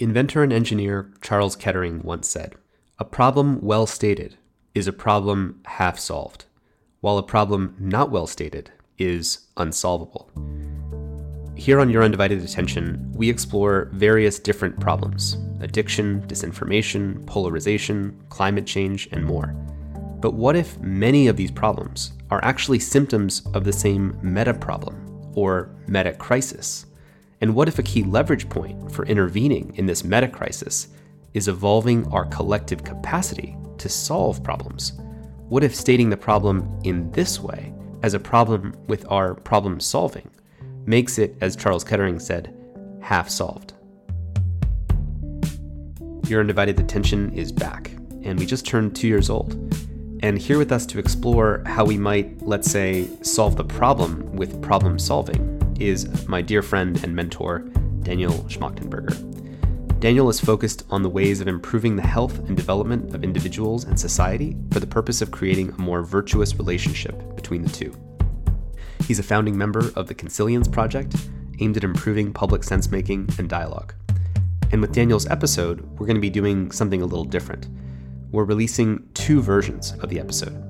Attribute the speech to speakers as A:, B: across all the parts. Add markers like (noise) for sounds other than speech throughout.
A: Inventor and engineer Charles Kettering once said, A problem well stated is a problem half solved, while a problem not well stated is unsolvable. Here on Your Undivided Attention, we explore various different problems addiction, disinformation, polarization, climate change, and more. But what if many of these problems are actually symptoms of the same meta problem or meta crisis? And what if a key leverage point for intervening in this meta crisis is evolving our collective capacity to solve problems? What if stating the problem in this way, as a problem with our problem solving, makes it, as Charles Kettering said, half solved? Your Undivided Attention is back, and we just turned two years old. And here with us to explore how we might, let's say, solve the problem with problem solving is my dear friend and mentor, Daniel Schmachtenberger. Daniel is focused on the ways of improving the health and development of individuals and society for the purpose of creating a more virtuous relationship between the two. He's a founding member of the Consilience Project, aimed at improving public sense making and dialogue. And with Daniel's episode, we're going to be doing something a little different. We're releasing two versions of the episode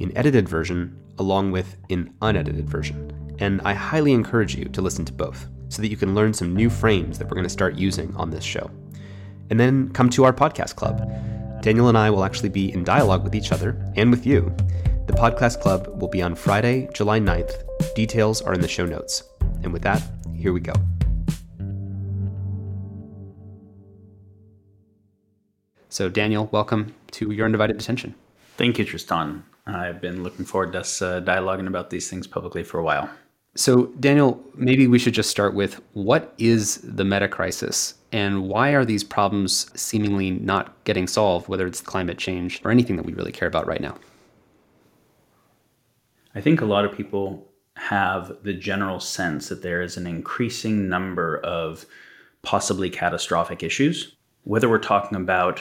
A: an edited version, along with an unedited version and I highly encourage you to listen to both so that you can learn some new frames that we're going to start using on this show. And then come to our podcast club. Daniel and I will actually be in dialogue with each other and with you. The podcast club will be on Friday, July 9th. Details are in the show notes. And with that, here we go. So, Daniel, welcome to Your Undivided Attention.
B: Thank you, Tristan. I've been looking forward to us uh, dialoguing about these things publicly for a while.
A: So, Daniel, maybe we should just start with what is the meta crisis and why are these problems seemingly not getting solved, whether it's climate change or anything that we really care about right now?
B: I think a lot of people have the general sense that there is an increasing number of possibly catastrophic issues, whether we're talking about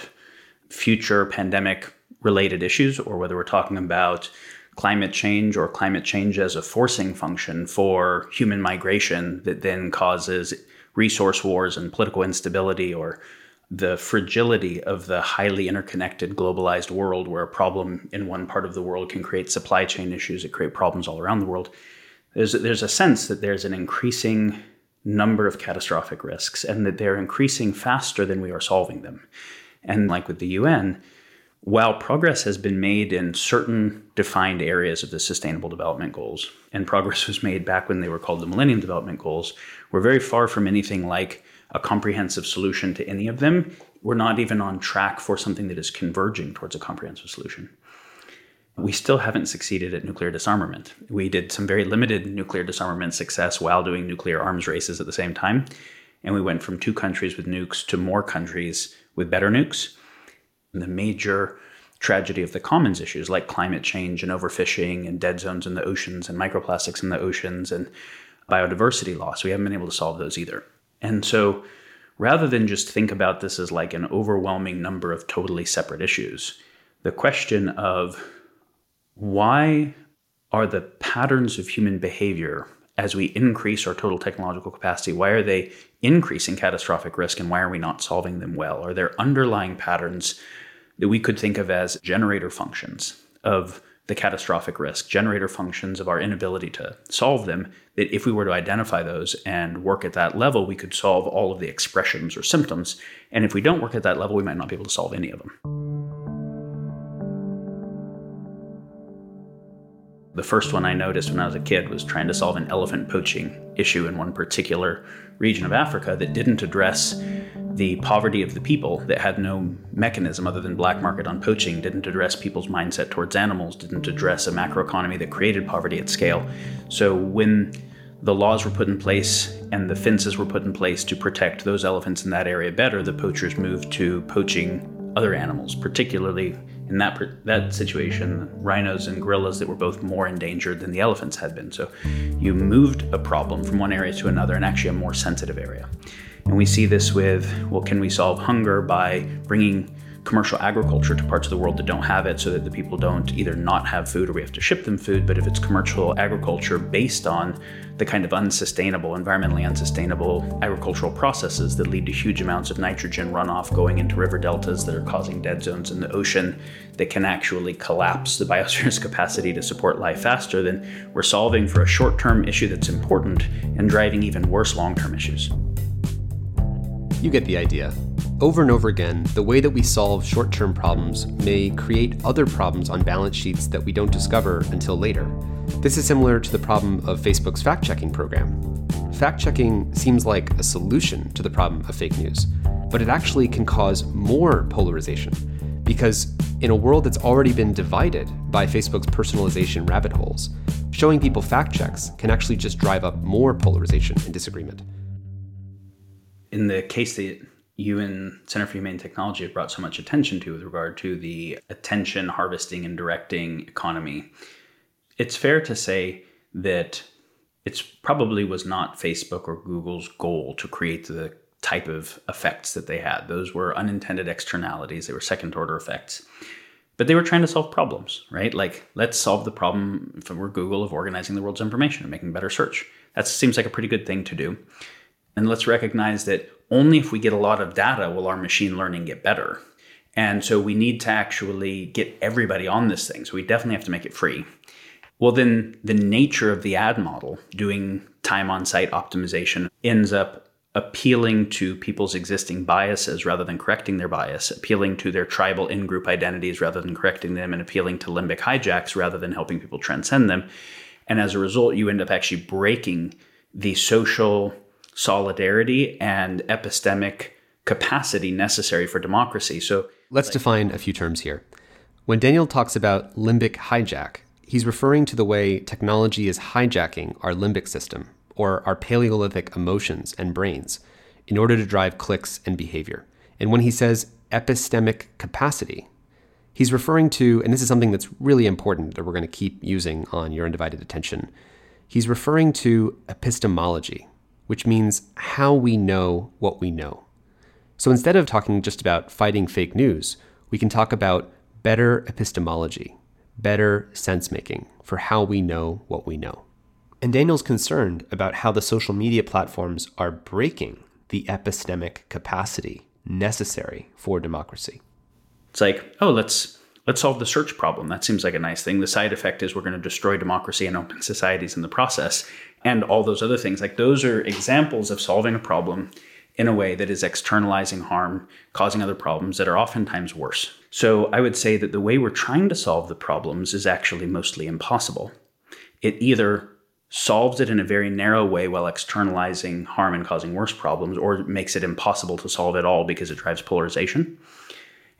B: future pandemic related issues or whether we're talking about climate change or climate change as a forcing function for human migration that then causes resource wars and political instability or the fragility of the highly interconnected globalized world where a problem in one part of the world can create supply chain issues that create problems all around the world. There's there's a sense that there's an increasing number of catastrophic risks and that they're increasing faster than we are solving them. And like with the UN while progress has been made in certain defined areas of the Sustainable Development Goals, and progress was made back when they were called the Millennium Development Goals, we're very far from anything like a comprehensive solution to any of them. We're not even on track for something that is converging towards a comprehensive solution. We still haven't succeeded at nuclear disarmament. We did some very limited nuclear disarmament success while doing nuclear arms races at the same time. And we went from two countries with nukes to more countries with better nukes the major tragedy of the commons issues like climate change and overfishing and dead zones in the oceans and microplastics in the oceans and biodiversity loss. We haven't been able to solve those either. And so rather than just think about this as like an overwhelming number of totally separate issues, the question of why are the patterns of human behavior as we increase our total technological capacity, why are they increasing catastrophic risk and why are we not solving them well? Are there underlying patterns that we could think of as generator functions of the catastrophic risk, generator functions of our inability to solve them, that if we were to identify those and work at that level, we could solve all of the expressions or symptoms. And if we don't work at that level, we might not be able to solve any of them. The first one I noticed when I was a kid was trying to solve an elephant poaching issue in one particular region of Africa that didn't address the poverty of the people that had no mechanism other than black market on poaching, didn't address people's mindset towards animals, didn't address a macroeconomy that created poverty at scale. So when the laws were put in place and the fences were put in place to protect those elephants in that area better, the poachers moved to poaching other animals, particularly in that that situation, rhinos and gorillas that were both more endangered than the elephants had been. So you moved a problem from one area to another, and actually a more sensitive area. And we see this with well, can we solve hunger by bringing commercial agriculture to parts of the world that don't have it so that the people don't either not have food or we have to ship them food. But if it's commercial agriculture based on the kind of unsustainable, environmentally unsustainable agricultural processes that lead to huge amounts of nitrogen runoff going into river deltas that are causing dead zones in the ocean that can actually collapse the (laughs) biosphere's capacity to support life faster, then we're solving for a short term issue that's important and driving even worse long term issues.
A: You get the idea. Over and over again, the way that we solve short term problems may create other problems on balance sheets that we don't discover until later. This is similar to the problem of Facebook's fact checking program. Fact checking seems like a solution to the problem of fake news, but it actually can cause more polarization. Because in a world that's already been divided by Facebook's personalization rabbit holes, showing people fact checks can actually just drive up more polarization and disagreement.
B: In the case that you and Center for Humane Technology have brought so much attention to with regard to the attention harvesting and directing economy, it's fair to say that it probably was not Facebook or Google's goal to create the type of effects that they had. Those were unintended externalities, they were second order effects. But they were trying to solve problems, right? Like, let's solve the problem, if we're Google, of organizing the world's information and making better search. That seems like a pretty good thing to do. And let's recognize that only if we get a lot of data will our machine learning get better. And so we need to actually get everybody on this thing. So we definitely have to make it free. Well, then the nature of the ad model, doing time on site optimization, ends up appealing to people's existing biases rather than correcting their bias, appealing to their tribal in group identities rather than correcting them, and appealing to limbic hijacks rather than helping people transcend them. And as a result, you end up actually breaking the social solidarity and epistemic capacity necessary for democracy. So
A: let's like, define a few terms here. When Daniel talks about limbic hijack, he's referring to the way technology is hijacking our limbic system, or our Paleolithic emotions and brains, in order to drive clicks and behavior. And when he says epistemic capacity, he's referring to, and this is something that's really important that we're going to keep using on your undivided attention, he's referring to epistemology, which means how we know what we know. So instead of talking just about fighting fake news, we can talk about better epistemology, better sense making for how we know what we know. And Daniel's concerned about how the social media platforms are breaking the epistemic capacity necessary for democracy.
B: It's like, oh, let's let's solve the search problem. That seems like a nice thing. The side effect is we're going to destroy democracy and open societies in the process and all those other things. Like those are examples of solving a problem in a way that is externalizing harm, causing other problems that are oftentimes worse. So I would say that the way we're trying to solve the problems is actually mostly impossible. It either solves it in a very narrow way while externalizing harm and causing worse problems, or makes it impossible to solve it all because it drives polarization.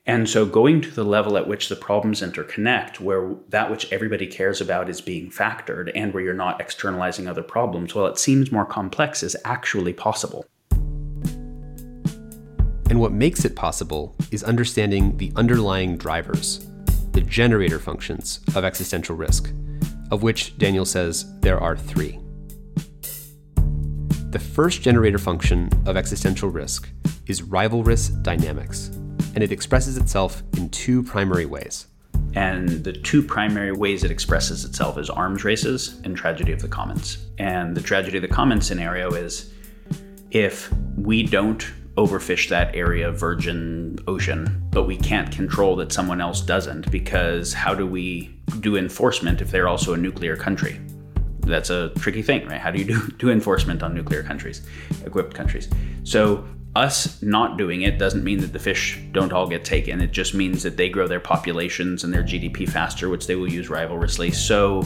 B: And so going to the level at which the problems interconnect, where that which everybody cares about is being factored and where you're not externalizing other problems, well, it seems more complex, is actually possible.
A: And what makes it possible is understanding the underlying drivers, the generator functions of existential risk, of which Daniel says there are three. The first generator function of existential risk is rivalrous dynamics and it expresses itself in two primary ways.
B: And the two primary ways it expresses itself is arms races and tragedy of the commons. And the tragedy of the commons scenario is if we don't overfish that area virgin ocean, but we can't control that someone else doesn't because how do we do enforcement if they're also a nuclear country? That's a tricky thing, right? How do you do, do enforcement on nuclear countries, equipped countries? So us not doing it doesn't mean that the fish don't all get taken. It just means that they grow their populations and their GDP faster, which they will use rivalrously. So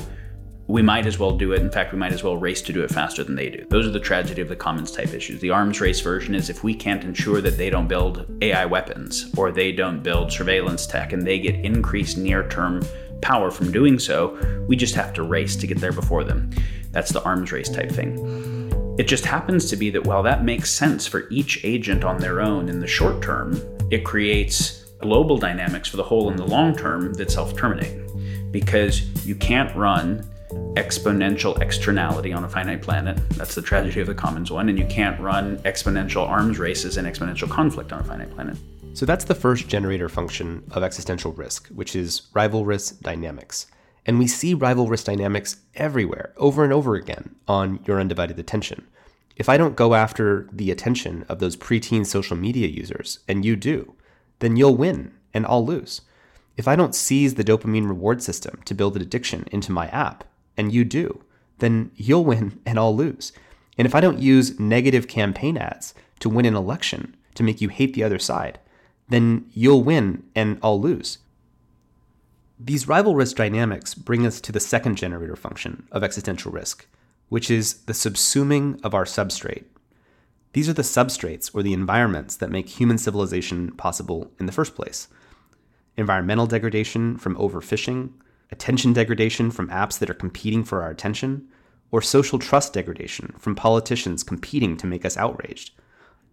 B: we might as well do it. In fact, we might as well race to do it faster than they do. Those are the tragedy of the commons type issues. The arms race version is if we can't ensure that they don't build AI weapons or they don't build surveillance tech and they get increased near term power from doing so, we just have to race to get there before them. That's the arms race type thing. It just happens to be that while that makes sense for each agent on their own in the short term, it creates global dynamics for the whole in the long term that self terminate. Because you can't run exponential externality on a finite planet. That's the tragedy of the commons one. And you can't run exponential arms races and exponential conflict on a finite planet.
A: So that's the first generator function of existential risk, which is rivalrous dynamics. And we see rivalrous dynamics everywhere, over and over again, on your undivided attention. If I don't go after the attention of those preteen social media users, and you do, then you'll win and I'll lose. If I don't seize the dopamine reward system to build an addiction into my app, and you do, then you'll (laughs) win and I'll lose. And if I don't use negative campaign ads to win an election to make you hate the other side, then you'll win and I'll lose. These rivalrous dynamics bring us to the second generator function of existential risk, which is the subsuming of our substrate. These are the substrates or the environments that make human civilization possible in the first place. Environmental degradation from overfishing, attention degradation from apps that are competing for our attention, or social trust degradation from politicians competing to make us outraged.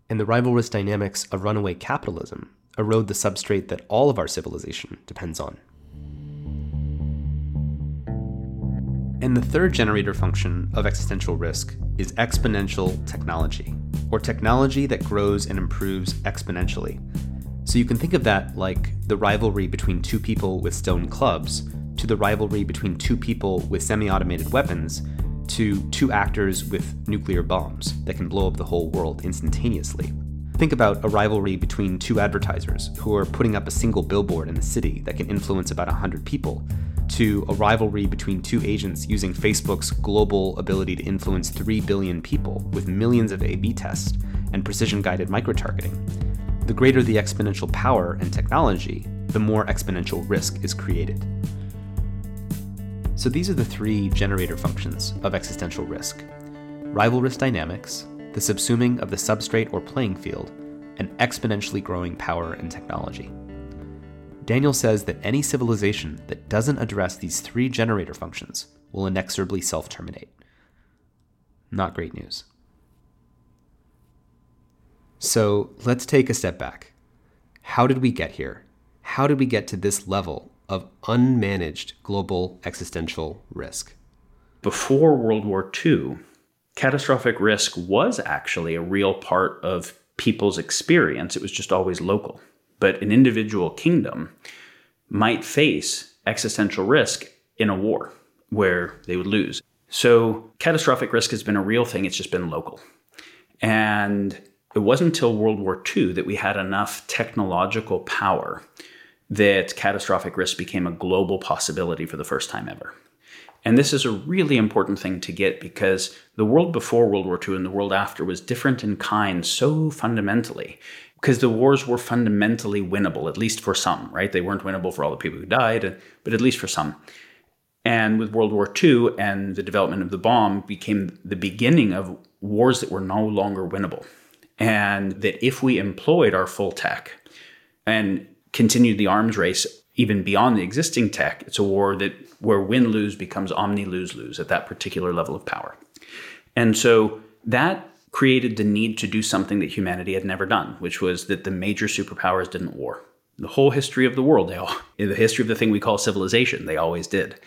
A: And the rivalrous dynamics of runaway capitalism erode the substrate that all of our civilization depends on. And the third generator function of existential risk is exponential technology, or technology that grows and improves exponentially. So you can think of that like the rivalry between two people with stone clubs to the rivalry between two people with semi automated weapons to two actors with nuclear bombs that can blow up the whole world instantaneously. Think about a rivalry between two advertisers who are putting up a single billboard in the city that can influence about 100 people, to a rivalry between two agents using Facebook's global ability to influence 3 billion people with millions of A B tests and precision guided microtargeting. The greater the exponential power and technology, the more exponential risk is created. So these are the three generator functions of existential risk rivalrous dynamics, the subsuming of the substrate or playing field, and exponentially growing power and technology. Daniel says that any civilization that doesn't address these three generator functions will inexorably self terminate. Not great news. So let's take a step back. How did we get here? How did we get to this level of unmanaged global existential risk.
B: Before World War II, catastrophic risk was actually a real part of people's experience. It was just always local. But an individual kingdom might face existential risk in a war where they would lose. So catastrophic risk has been a real thing, it's just been local. And it wasn't until World War II that we had enough technological power that catastrophic risk became a global possibility for the first time ever. And this is a really important thing to get because the world before World War II and the world after was different in kind so fundamentally. Because the wars were fundamentally winnable, at least for some, right? They weren't winnable for all the people who died, uh, but at least for some. And with World War II and the development of the bomb became the beginning of wars that were no longer winnable. And that if we employed our full tech, and continued the arms race even beyond the existing tech. It's a war that where win lose becomes omni lose lose at that particular level of power. And so that created the need to do something that humanity had never done, which was that the major superpowers didn't war. The whole history of the world, they all, in (laughs) the history of the thing we call civilization, they always did.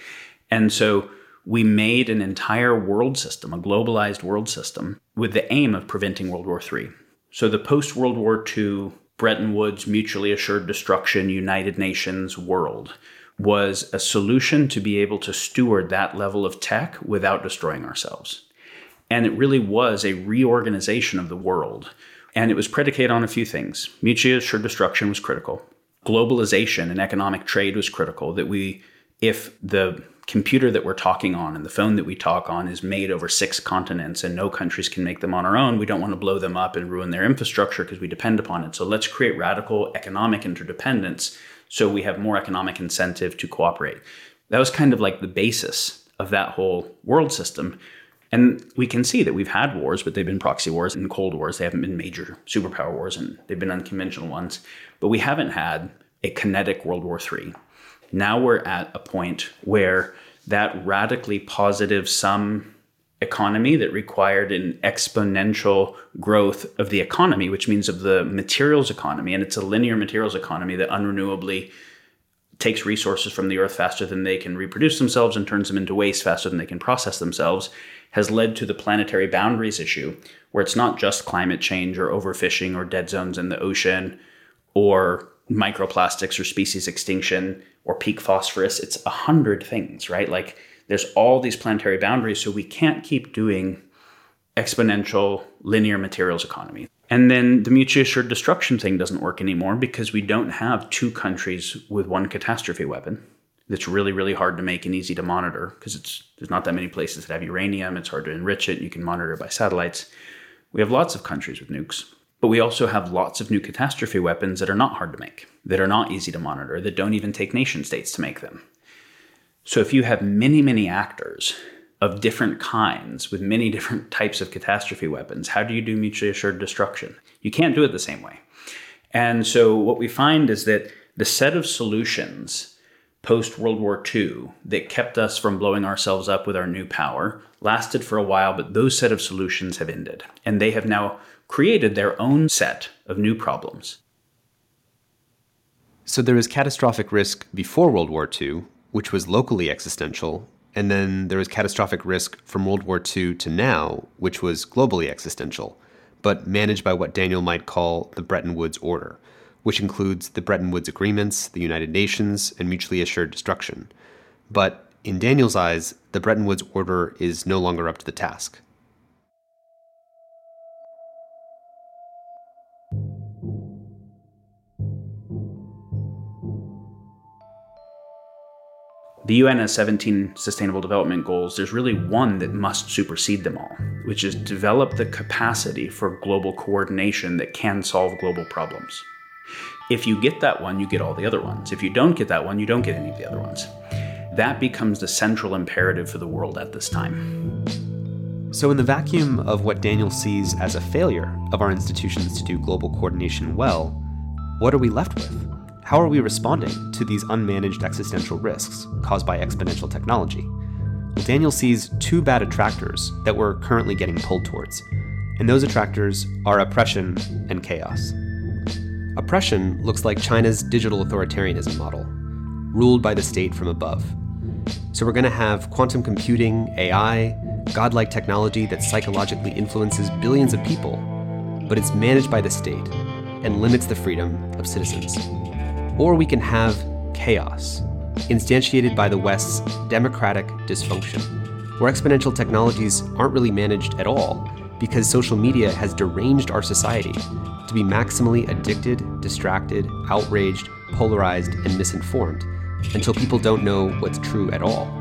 B: And so we made an entire world system, a globalized world system, with the aim of preventing World War III. So the post World War II Bretton Woods mutually assured destruction United Nations world was a solution to be able to steward that level of tech without destroying ourselves. And it really was a reorganization of the world. And it was predicated on a few things. Mutually assured destruction was critical. Globalization and economic trade was critical. That we, if the computer that we're talking on and the phone that we talk on is made over six continents and no countries can make them on our own, we don't want to blow them up and ruin their infrastructure because we depend upon it. So let's create radical economic interdependence so we have more economic incentive to cooperate. That was kind of like the basis of that whole world system. And we can see that we've had wars, but they've been proxy wars and Cold Wars. They haven't been major superpower wars and they've been unconventional ones. But we haven't had a kinetic World War III now we're at a point where that radically positive sum economy that required an exponential growth of the economy, which means of the materials economy, and it's a linear materials economy that unrenewably takes resources from the earth faster than they can reproduce themselves and turns them into waste faster than they can process themselves has led to the planetary boundaries issue, where it's not just climate change or overfishing or dead zones in the ocean or microplastics or species extinction or peak phosphorus. It's a hundred things, right? Like there's all these planetary boundaries, so we can't keep doing exponential linear materials economy. And then the mutually assured destruction thing doesn't work anymore because we don't have two countries with one catastrophe weapon that's really really hard to make and easy to monitor because it's there's not that many places that have uranium it's hard to enrich it you can monitor it by satellites we have lots of countries with nukes but we also have lots of new catastrophe weapons that are not hard to make that are not easy to monitor that don't even take nation states to make them. So if you have many many actors of different kinds with many different (laughs) types of catastrophe weapons how do you do mutually assured destruction? You can't do it the same way. And so what we find is that the set of solutions post World War II that kept us from blowing ourselves up with our new power lasted for a while, but those set of solutions have ended. And they have now created their own set of new problems.
A: So there was catastrophic risk before World War II, which was locally existential, and then there was catastrophic risk from World War II to now, which was globally existential, but managed by what Daniel might call the Bretton Woods order which includes the Bretton Woods agreements, the United Nations, and mutually assured destruction. But in Daniel's eyes, the Bretton Woods order is no longer up to the task.
B: The UN has 17 Sustainable Development Goals. There's really one that must supersede them all, which is develop the capacity for global coordination that can solve global problems. If you get that one, you get all the other ones. If you don't get that one, you don't get any of the other ones. That becomes the central imperative for the world at this time.
A: So, in the vacuum of what Daniel sees as a failure of our institutions to do global coordination well, what are we left with? How are we responding to these unmanaged existential risks caused by exponential technology? Daniel sees two bad attractors that we're currently getting pulled towards, and those attractors are oppression and chaos. Oppression looks like China's digital authoritarianism model, ruled by the state from above. So we're going to have quantum computing, AI, godlike technology that psychologically influences billions of people, but it's managed by the state and limits the freedom of citizens. Or we can have chaos, instantiated by the West's democratic dysfunction, where exponential technologies aren't really managed at all because social media has deranged our society to be maximally addicted, distracted, outraged, polarized, and misinformed until people don't know what's true at all.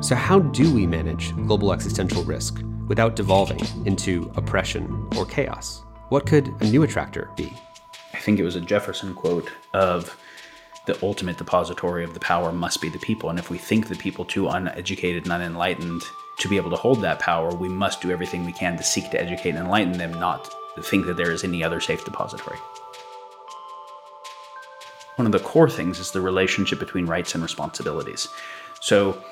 A: So, how do we manage global existential risk without devolving into oppression or chaos? What could a new attractor be?
B: I think it was a Jefferson quote of the ultimate depository of the power must be the people. And if we think the people too uneducated and unenlightened to be able to hold that power, we must do everything we can to seek to educate and enlighten them, not think that there is any other safe depository. One of the core things is the relationship between rights and responsibilities. So,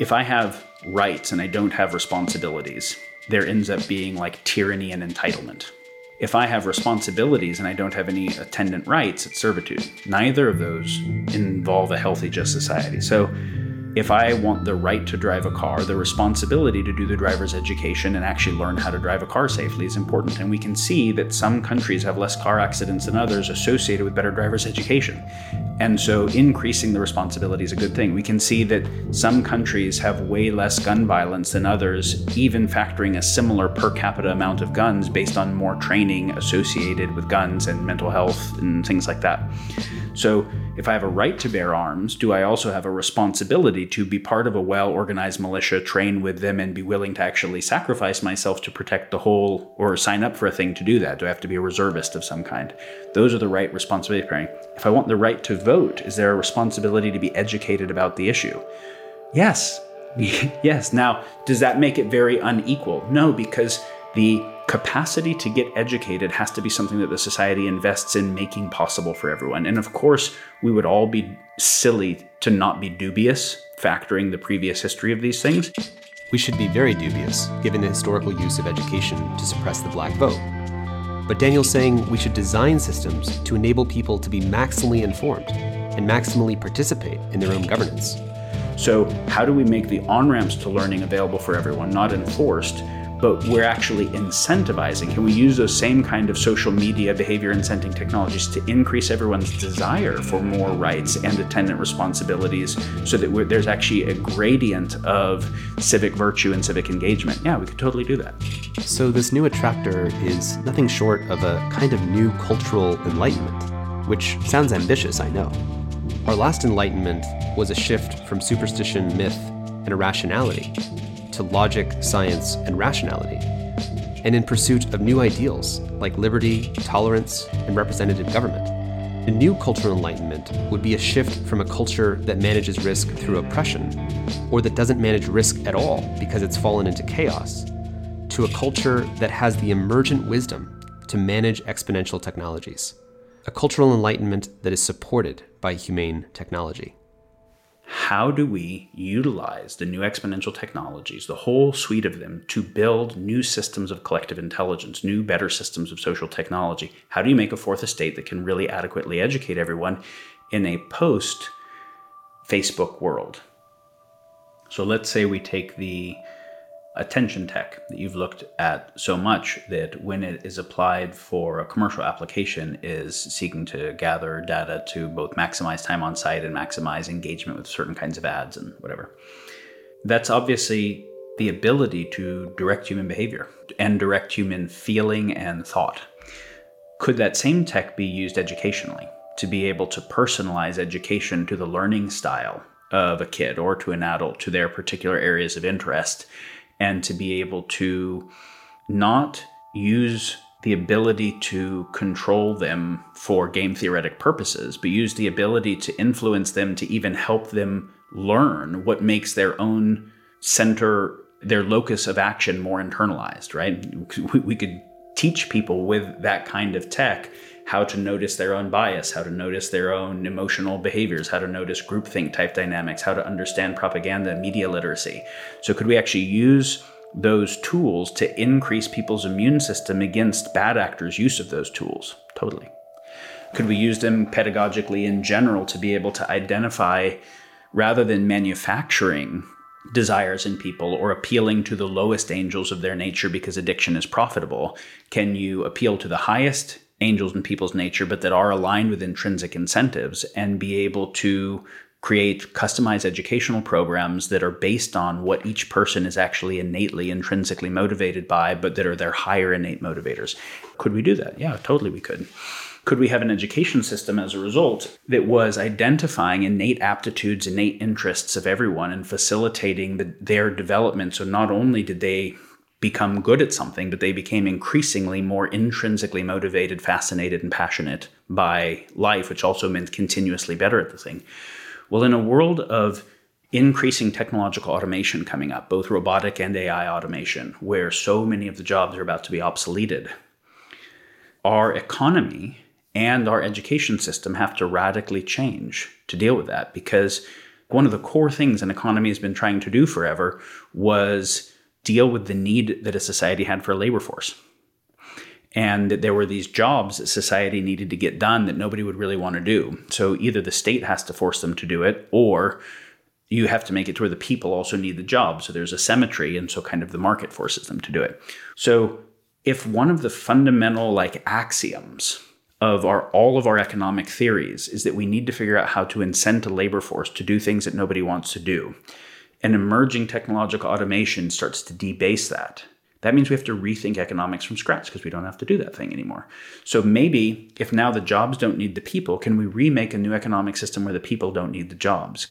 B: if I have rights and I don't have responsibilities, there ends up being like tyranny and entitlement. If I have responsibilities and I don't have any attendant rights, it's servitude. Neither of those involve a healthy, just society. So, if I want the right to drive a car, the responsibility to do the driver's education and actually learn how to drive a car safely is important. And we can see that some countries have less car accidents than others associated with better driver's education. And so increasing the responsibility is a good thing. We can see that some countries have way less gun violence than others, even factoring a similar per capita amount of guns based on more training associated with guns and mental health and things like that. So if I have a right to bear arms, do I also have a responsibility to be part of a well organized militia, train with them, and be willing to actually sacrifice myself to protect the whole or sign up for a thing to do that? Do I have to be a reservist of some kind? Those are the right responsibilities. If I want the right to vote, is there a responsibility to be educated about the issue? Yes. (laughs) yes. Now, does that make it very unequal? No, because the capacity to get educated has to be something that the society invests in making possible for everyone. And of course, we would all be silly to not be dubious, factoring the previous history of these things.
A: We should be very dubious, given the historical use of education to suppress the black vote. But Daniel's saying we should design systems to enable people to be maximally informed, and maximally participate in their own governance.
B: So, how do we make the on ramps to learning available for everyone, not enforced, but we're actually incentivizing? Can we use those same kind of social media behavior incenting technologies to increase everyone's desire for more rights and attendant responsibilities so that there's actually a gradient of civic virtue and civic engagement? Yeah, we could totally do that.
A: So, this new attractor is nothing short of a kind of new cultural enlightenment, which sounds ambitious, I know. Our last enlightenment was a shift from superstition, myth, and irrationality to logic, science, and rationality, and in pursuit of new ideals like liberty, tolerance, and representative government. The new cultural enlightenment would be a shift from a culture that manages risk through oppression, or that doesn't manage risk at all because it's fallen into chaos, to a culture that has the emergent wisdom to manage exponential technologies. A cultural enlightenment that is supported by humane technology
B: how do we utilize the new exponential technologies, the whole suite of them, to build new systems of collective intelligence, new, better systems of social technology? How do you make a fourth estate that can really adequately educate everyone in a post Facebook world? So let's say we take the attention tech that you've looked at so much that when it is applied for a commercial application is seeking to gather data to both maximize time on site and maximize engagement with certain kinds of ads and whatever. That's obviously the ability to direct human behavior and direct human feeling and thought. Could that same tech be used educationally to be able to personalize education to the learning style of a kid or to an adult to their particular areas of interest and to be able to not use the ability to control them for game theoretic purposes, but use the ability to influence them to even help them learn what makes their own center, their locus of action more internalized, right? We could teach people with that kind of tech how to notice their own bias, how to notice their own emotional behaviors, how to notice groupthink type dynamics, how to understand propaganda, media literacy. So, could we actually use those tools to increase people's immune system against bad actors' use of those tools? Totally. Could we use them pedagogically in general to be able to identify, rather than manufacturing desires in people or appealing to the lowest angels of their nature because addiction is profitable? Can you appeal to the highest angels in people's nature, but that are aligned with intrinsic incentives and be able to create customized educational programs that are based on what each person is actually innately, intrinsically motivated by, but that are their higher innate motivators. Could we do that? Yeah, totally, we could. Could we have an education system as a result that was identifying innate aptitudes, innate interests of everyone and facilitating the, their development? So not only did they become good at something, but they became increasingly more intrinsically motivated, fascinated, and passionate by life, which also meant continuously better at the thing. Well, in a world of increasing technological automation coming up, both robotic and AI automation, where so many of the jobs are about to be obsoleted, our economy and our education system have to radically change to deal with that because one of the core things an economy has been trying to do forever was deal with the need that a society had for a labor force. And that there were these jobs that society needed to get done that nobody would really want to do. So either the state has to force them to do it, or you have to make it to where the people also need the job. So there's a symmetry, and so kind of the market forces them to do it. So if one of the fundamental like axioms of our all of our economic theories is that we need to figure out how to incent a labor force to do things that nobody wants to do and emerging technological automation starts to debase that. That means we have to rethink economics from scratch because we don't have to do that thing anymore. So maybe if now the jobs don't need the people, can we remake a new economic system where the people don't need the jobs?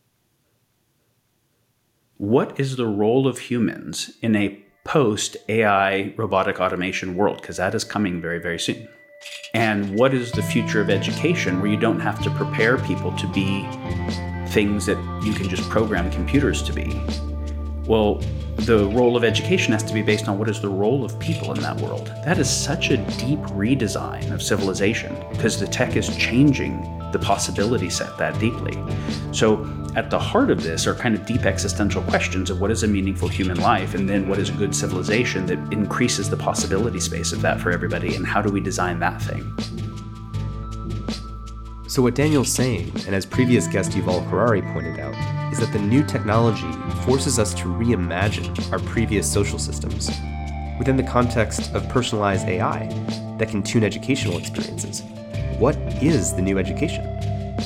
B: What is the role of humans in a post AI robotic automation world? Because that is coming very, very soon. And what is the future of education where you don't have to prepare people to be things that you can just program computers to be. Well, the role of education has to be based on what is the role of people in that world. That is such a deep redesign of civilization because the tech is changing the possibility set that deeply. So, at the heart of this are kind of deep existential questions of what is a meaningful human life and then what is a good civilization that increases the possibility space of that for everybody and how do we design that thing?
A: So, what Daniel's saying, and as previous guest Yuval Harari pointed out, is that the new technology forces us to reimagine our previous social systems within the context of personalized AI that can tune educational experiences. What is the new education?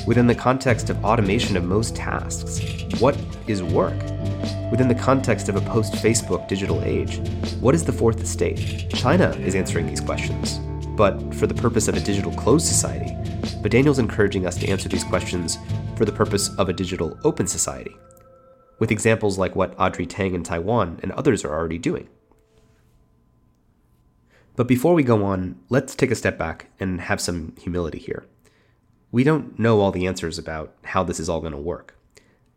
A: Within the context of automation of most tasks, what is work? Within the context of a post Facebook digital age, what is the fourth estate? China is answering these questions, but for the purpose of a digital closed society. But Daniel's encouraging us to answer these questions for the purpose of a digital open society, with examples like what Audrey Tang in Taiwan and others are already doing. But before we go on, let's take a step back and have some humility here. We don't know all the answers about how this is all going to work.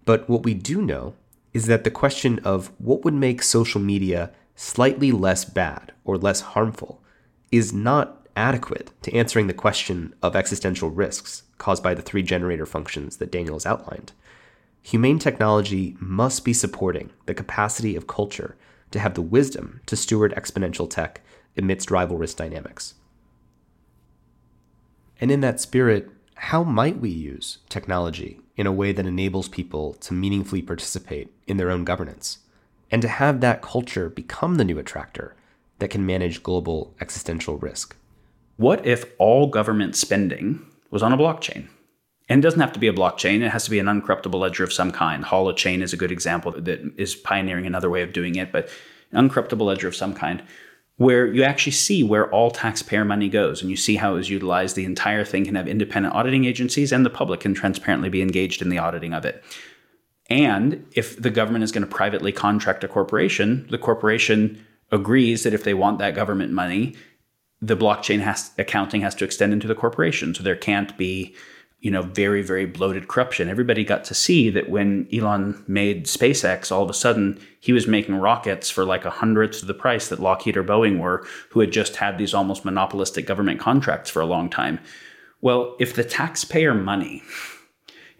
A: But what we do know is that the question of what would make social media slightly less bad or less harmful is not adequate to answering the question of existential risks caused by the three generator functions that Daniel has outlined. Humane technology must be supporting the capacity of culture to have the wisdom to steward exponential tech amidst rivalrous dynamics. And in that spirit, how might we use technology in a way that enables people to meaningfully participate in their own governance and to have that culture become the new attractor that can manage global existential risk?
B: What if all government spending was on a blockchain? And it doesn't have to be a blockchain, it has to be an uncorruptible ledger of some kind. Holochain is a good example that is pioneering another way of doing it, but an uncorruptible ledger of some kind where you actually see where all taxpayer money goes and you see how it is utilized. The entire thing can have independent auditing agencies and the public can transparently be engaged in the auditing of it. And if the government is going to privately contract a corporation, the corporation agrees that if they want that government money, the blockchain has accounting has to extend into the corporation. So there can't be you know, very, very bloated corruption. Everybody got to see that when Elon made SpaceX, all of a sudden he was making rockets for like a hundredth of the price that Lockheed or Boeing were, who had just had these almost monopolistic government contracts for a long time. Well, if the taxpayer money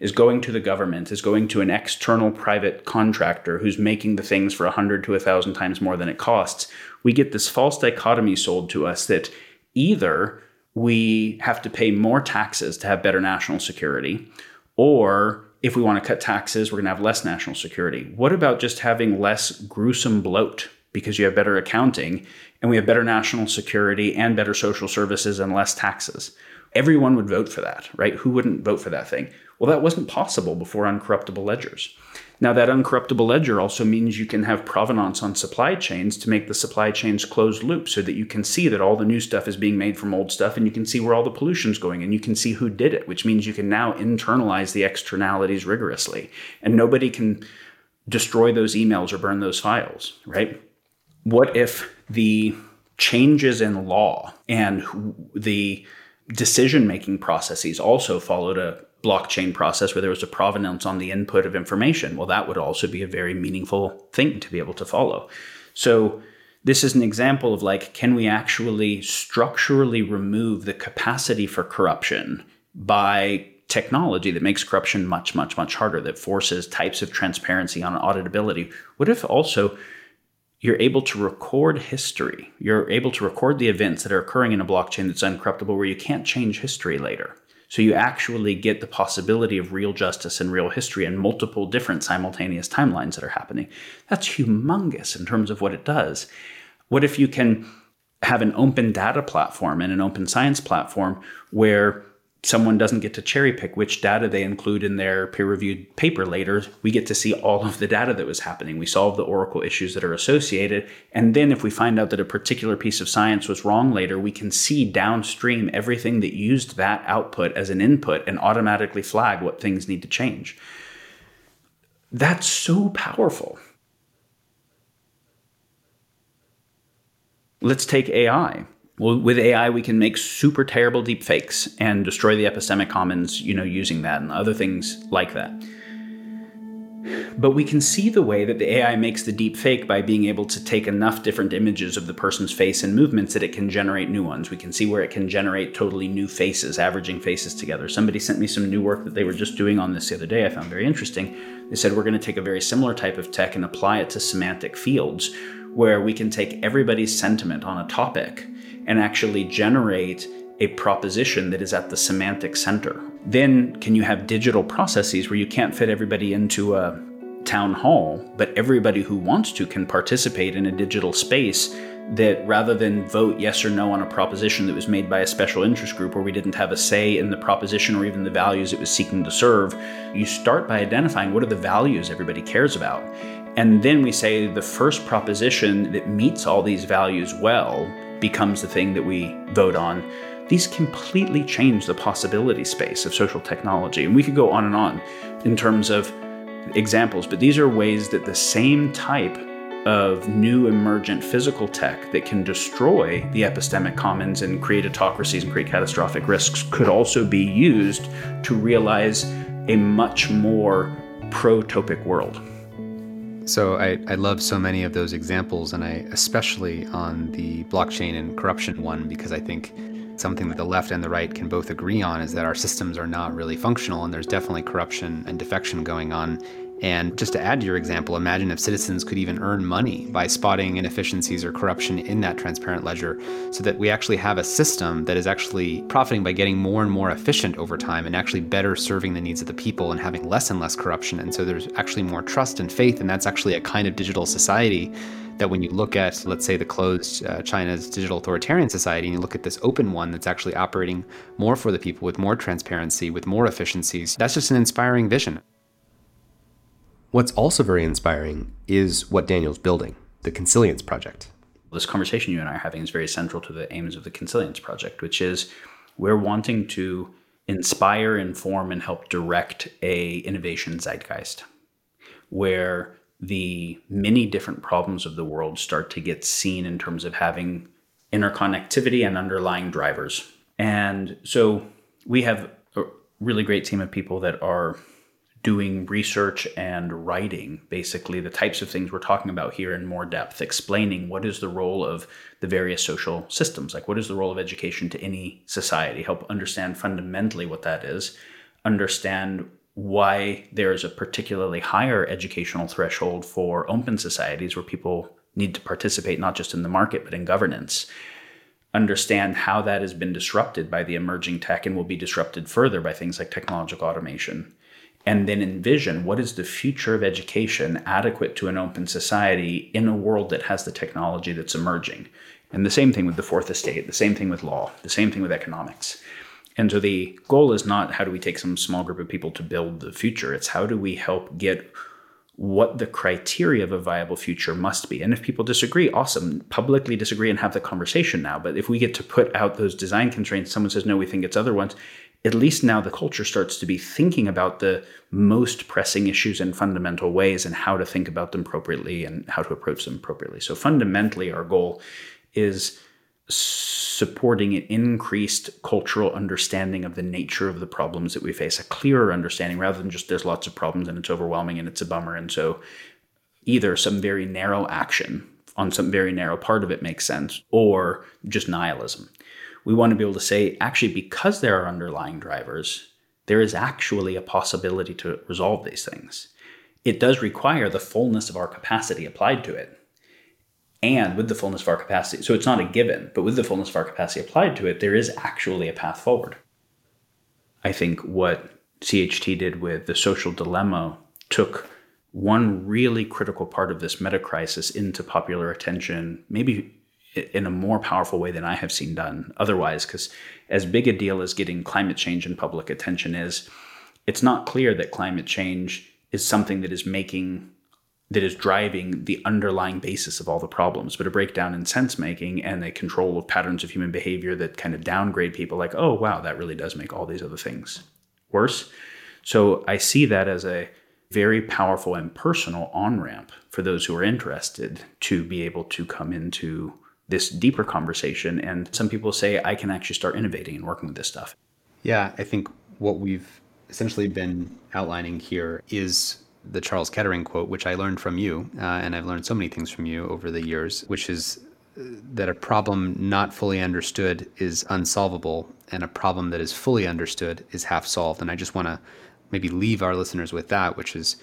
B: is going to the government, is going to an external private contractor who's making the things for a hundred to a thousand times more than it costs, we get this false dichotomy sold to us that either we have to pay more taxes to have better national security, or if we want to cut taxes, we're going to have less national security. What about just having less gruesome bloat because you have better accounting and we have better national security and better social services and less taxes? Everyone would vote for that, right? Who wouldn't vote for that thing? Well, that wasn't possible before uncorruptible ledgers. Now, that uncorruptible ledger also means you can have provenance on supply chains to make the supply chains closed loop so that you can see that all the new stuff is being made from old stuff and you can see where all the pollution's going and you can see who did it, which means you can now internalize the externalities rigorously. And nobody can destroy those emails or burn those files, right? What if the changes in law and the decision making processes also followed a blockchain process where there was a provenance on the input of information. Well, that would also be a very meaningful thing to be able to follow. So, this is an example of like, can we actually structurally remove the capacity for corruption by technology that makes corruption much, much, much harder, that forces types of transparency on auditability? What if also you're able to record history? You're able to record the events that are occurring in a blockchain that's uncorruptible where you can't change history later. So you actually get the possibility of real justice and real history and multiple different simultaneous timelines that are happening. That's humongous in terms of what it does. What if you can have an open data platform and an open science platform where someone doesn't get to cherry pick which data they include in their peer reviewed paper later. We get to see all of the data that was happening. We solve the Oracle issues that are associated. And then if we find out that a particular piece of science was wrong later, we can see downstream everything that used that output as an input and automatically flag what things need to change. That's so powerful. Let's take AI. Well, with AI, we can make super terrible deep fakes and destroy the epistemic commons, you know, using that and other things like that. But we can see the way that the AI makes the deep fake by being able to take enough different images of the person's face and movements that it can generate new ones. We can see where it can generate totally new faces, averaging faces together. Somebody sent me some new work that they were just doing on this the other day, I found very interesting. They said we're going to take a very similar type of tech and apply it to semantic fields, where we can take everybody's sentiment on a topic and actually generate a proposition that is at the semantic center. Then, can you have digital processes where you can't fit everybody into a town hall, but everybody who wants to can participate in a digital space that rather than vote yes or no on a proposition that was made by a special interest group where we didn't have a say in the proposition or even the values it was seeking to serve, you start by identifying what are the values everybody cares about. And then we say the first proposition that meets all these values well becomes the thing that we vote on. These completely change the possibility space of social technology. And we could go on and on in terms of examples, but these are ways that the same type of new emergent physical tech that can destroy the epistemic commons and create autocracies and create catastrophic risks could also be used to realize a much more protopic world.
A: So I, I love so many of those examples, and I especially on the blockchain and corruption one because I think something that the left and the right can both agree on is that our systems are not really functional, and there's definitely corruption and defection going on and just to add to your example, imagine if citizens could even earn money by spotting inefficiencies or corruption in that transparent ledger so that we actually have a system that is actually profiting by getting more and more efficient over time and actually better serving the needs of the people and having less and less corruption. And so there's actually more trust and faith. And that's actually a kind of digital society that when you look at, let's say, the closed uh, China's digital authoritarian society, and you look at this open one that's actually operating more for the people with more transparency, with more efficiencies, that's just an inspiring vision. What's also very inspiring is what Daniel's building, the Consilience Project.
B: This conversation you and I are having is very central to the aims of the Consilience Project, which is we're wanting to inspire, inform, and help direct a innovation zeitgeist where the many different problems of the world start to get seen in terms of having interconnectivity and underlying drivers. And so we have a really great team of people that are doing research and writing basically the types of things we're talking about here in more depth, explaining what is the role of the various social systems, like what is the role of education to any society, help understand fundamentally what that is, understand why there's a particularly higher educational threshold for open societies where people need to participate not just in the market but in governance understand how that has been disrupted by the emerging tech and will be disrupted further by things like technological automation and then envision what is the future of education adequate to an open society in a world that has the technology that's emerging. And the same thing with the fourth estate, the same thing with law, the same thing with economics. And so the goal is not how do we take some small group of people to build the future, it's how do we help get what the criteria of a viable future must be. And if people disagree, awesome, publicly disagree and have the conversation now. But if we get to put out those design constraints, someone says, no, we think it's other ones, at least now the culture starts to be thinking about the most pressing issues in fundamental ways and how to think about them appropriately and how to approach them appropriately. So fundamentally, our goal is supporting an increased cultural understanding of the nature of the problems that we face, a clearer understanding rather than just there's lots of problems and it's overwhelming and it's a bummer. And so either some very narrow action on some very narrow part of it makes sense or just nihilism we want to be able to say, actually, because there are underlying drivers, there is actually a possibility to resolve these things. It does require the fullness of our capacity applied to it. And with the fullness of our capacity, so it's not a given, but with the fullness of our capacity applied to it, there is actually a path forward. I think what CHT did with the social dilemma took one really critical part of this meta crisis into popular attention, maybe in a more powerful way than I have seen done otherwise. Because as big a deal as getting climate change in public attention is, it's not clear that climate change is something that is making that is driving the underlying basis of all the problems, but a breakdown in sense making and a control of patterns of human behavior that kind of downgrade people like, oh, wow, that really does make all these other things worse. So I see that as a very powerful and personal on ramp for those who are interested to be able to come into this deeper conversation. And some people say, I can actually start innovating and working with this stuff.
A: Yeah, I think what we've essentially been outlining here is the Charles Kettering quote, which I learned from you, uh, and I've learned so many things from you over the years, which is uh, that a problem not fully understood is unsolvable, and a problem that is fully understood is half solved. And I just want to maybe leave our listeners with that, which is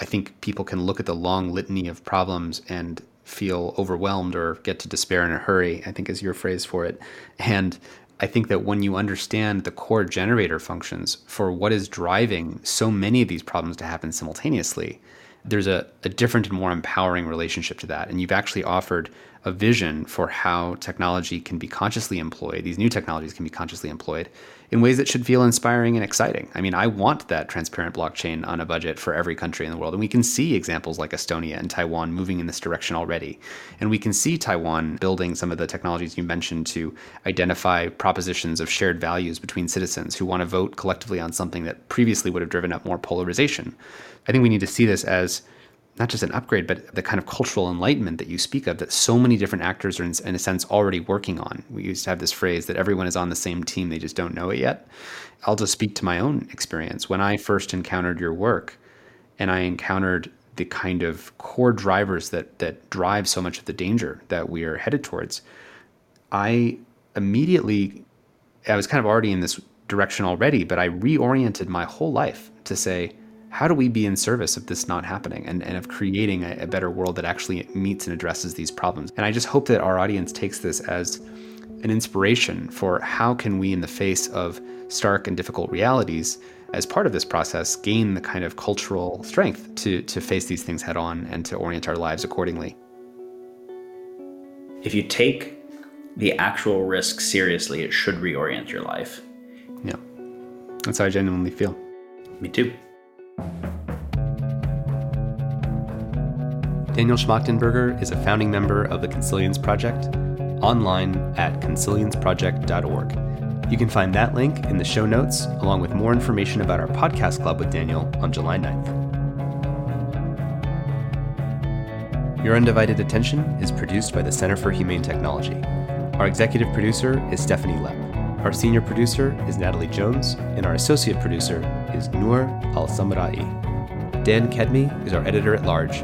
A: I think people can look at the long litany of problems and feel overwhelmed or get to despair in a hurry, I think is your phrase for it. And I think that when you understand the core generator functions for what is driving so many of these problems to happen simultaneously, there's a, a different and more empowering relationship to that. And you've actually offered a vision for how technology can be consciously employed, these new technologies can be consciously employed in ways that should feel inspiring and exciting. I mean, I want that transparent blockchain on a budget for every country in the world. And we can see examples like Estonia and Taiwan moving in this direction already. And we can see Taiwan building some of the technologies you mentioned to identify propositions of shared values between citizens who want to vote collectively on something that previously would have driven up more polarization. I think we need to see this as not just an upgrade, but the kind of cultural enlightenment that you speak of that so many different actors are, in, in, a sense, already working on. We used to have this phrase that everyone is on the same team, they just don't know it yet. I'll just speak to my own experience. When I first encountered your work and I encountered the kind of core drivers that, that drive so much of the danger that we are headed towards, I immediately, I was kind of already in this direction already, but I reoriented my whole life to say, how do we be in service of this not happening and, and of creating a, a better world that actually meets and addresses these problems? And I just hope that our audience takes this as an inspiration for how can we, in the face of stark and difficult realities, as part of this process, gain the kind of cultural strength to, to face these things head on and to orient our lives accordingly.
B: If you take the actual risk seriously, it should reorient your life.
A: Yeah. That's how I genuinely feel.
B: Me too.
A: Daniel Schmachtenberger is a founding member of the Consilience Project, online at consilienceproject.org. You can find that link in the show notes, along with more information about our podcast club with Daniel on July 9th. Your Undivided Attention is produced by the Center for Humane Technology. Our executive producer is Stephanie Lepp. Our senior producer is Natalie Jones, and our associate producer is Noor Al-Samarrai. Dan Kedmi is our editor at large.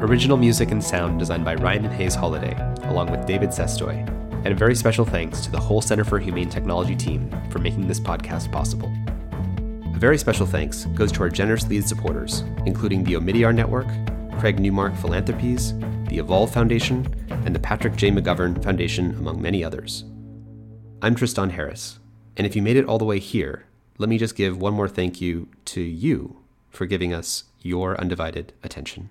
A: Original music and sound designed by Ryan and Hays Holladay, along with David Sestoy. And a very special thanks to the whole Center for Humane Technology team for making this podcast possible. A very special thanks goes to our generous lead supporters, including the Omidyar Network, Craig Newmark Philanthropies, the Evolve Foundation, and the Patrick J. McGovern Foundation, among many others. I'm Tristan Harris, and if you made it all the way here, let me just give one more thank you to you for giving us your undivided attention.